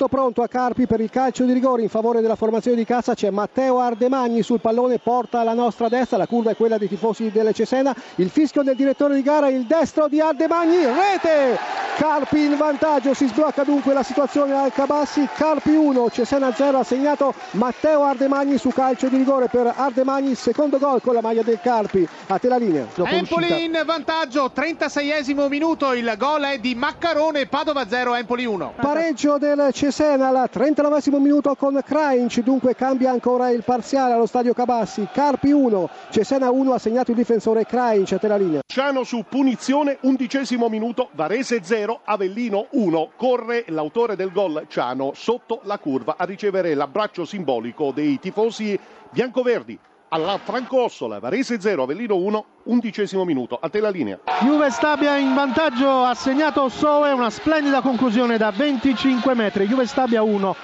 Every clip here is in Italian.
tutto pronto a Carpi per il calcio di rigore in favore della formazione di Cassa. C'è Matteo Ardemagni sul pallone, porta alla nostra destra. La curva è quella dei tifosi delle Cesena. Il fischio del direttore di gara, il destro di Ardemagni. Rete! Carpi in vantaggio. Si sblocca dunque la situazione al Cabassi. Carpi 1, Cesena 0. Ha segnato Matteo Ardemagni su calcio di rigore per Ardemagni. Secondo gol con la maglia del Carpi. A te la linea. Empoli in vantaggio, 36esimo minuto. Il gol è di Maccarone. Padova 0, Empoli 1. Pareggio del Cesena al 39 minuto con Krainc, dunque cambia ancora il parziale allo stadio Cabassi. Carpi 1, Cesena 1 ha segnato il difensore Krainc a te la linea. Ciano su punizione, undicesimo minuto, Varese 0, Avellino 1. Corre l'autore del gol Ciano sotto la curva a ricevere l'abbraccio simbolico dei tifosi biancoverdi alla Francossola, Varese 0, Avellino 1, undicesimo minuto. A te la linea. Juve Stabia in vantaggio, ha segnato Soe, una splendida conclusione da 25 metri. Juve Stabia 1,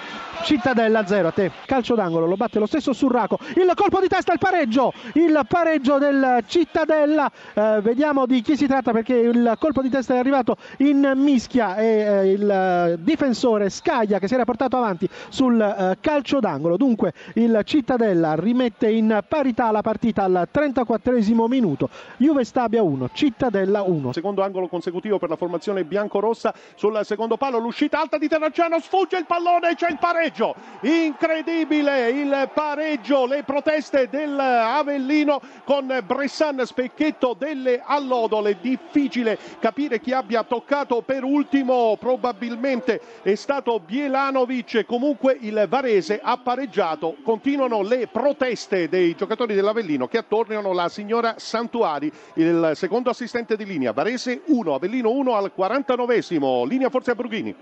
Cittadella 0 a te. Calcio d'angolo, lo batte lo stesso Surraco. Il colpo di testa, il pareggio. Il pareggio del Cittadella. Eh, vediamo di chi si tratta perché il colpo di testa è arrivato in mischia e eh, il difensore Scaglia che si era portato avanti sul eh, calcio d'angolo. Dunque il Cittadella rimette in parità la partita al 34 minuto. Juve Stabia 1, Cittadella 1. Secondo angolo consecutivo per la formazione biancorossa sul secondo palo. L'uscita alta di Terracciano, sfugge il pallone, c'è il pareggio, incredibile il pareggio, le proteste dell'Avellino con Bressan Specchetto delle allodole, difficile capire chi abbia toccato per ultimo, probabilmente è stato Bielanovic, comunque il Varese ha pareggiato, continuano le proteste dei giocatori dell'Avellino che attorniano la signora Santuari, il secondo assistente di linea, Varese 1, Avellino 1 al 49esimo, linea forse a Brughini.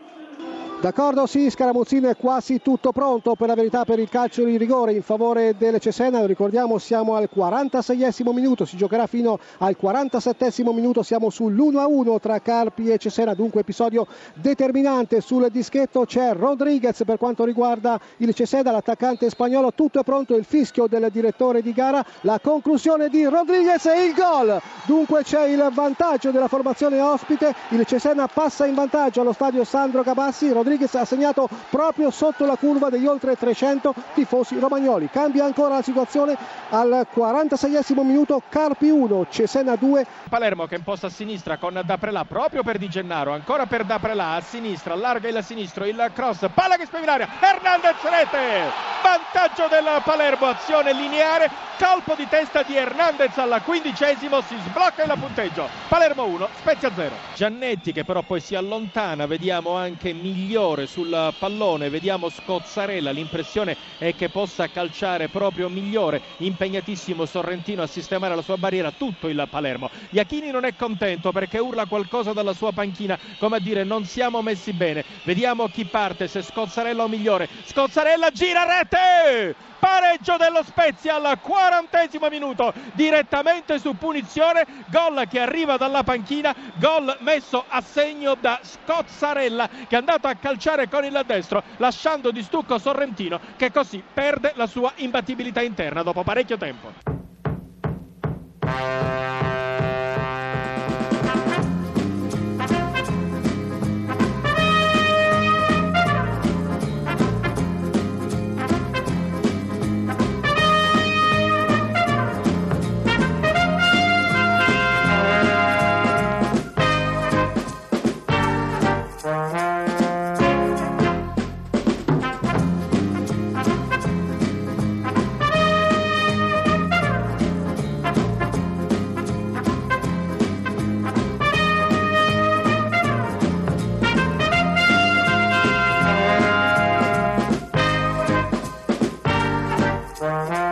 D'accordo, sì, Scaramuzzino è quasi tutto pronto per la verità per il calcio di rigore in favore del Cesena. Ricordiamo siamo al 46esimo minuto, si giocherà fino al 47esimo minuto, siamo sull'1-1 tra Carpi e Cesena, dunque episodio determinante sul dischetto. C'è Rodriguez per quanto riguarda il Cesena, l'attaccante spagnolo, tutto è pronto, il fischio del direttore di gara, la conclusione di Rodriguez e il gol. Dunque c'è il vantaggio della formazione ospite, il Cesena passa in vantaggio allo stadio Sandro Cabassi. Rodriguez Rodriguez ha segnato proprio sotto la curva degli oltre 300 tifosi romagnoli. Cambia ancora la situazione al 46esimo minuto, Carpi 1, Cesena 2. Palermo che imposta a sinistra con Daprelà proprio per Di Gennaro, ancora per Daprelà a sinistra, allarga il sinistro, il cross, palla che aria, Hernandez rete, vantaggio del Palermo, azione lineare, colpo di testa di Hernandez al quindicesimo, si sblocca il punteggio, Palermo 1, Spezia 0. Giannetti che però poi si allontana, vediamo anche migliore sul pallone, vediamo Scozzarella, l'impressione è che possa calciare proprio migliore, impegnatissimo Sorrentino a sistemare la sua barriera, tutto il Palermo. Iachini non è contento perché urla qualcosa dalla sua panchina, come a dire non siamo messi bene, vediamo chi parte, se Scozzarella o migliore, Scozzarella gira rete! pareggio dello Spezia al quarantesimo minuto direttamente su punizione gol che arriva dalla panchina gol messo a segno da Scozzarella che è andato a calciare con il destro lasciando di stucco Sorrentino che così perde la sua imbattibilità interna dopo parecchio tempo Bye.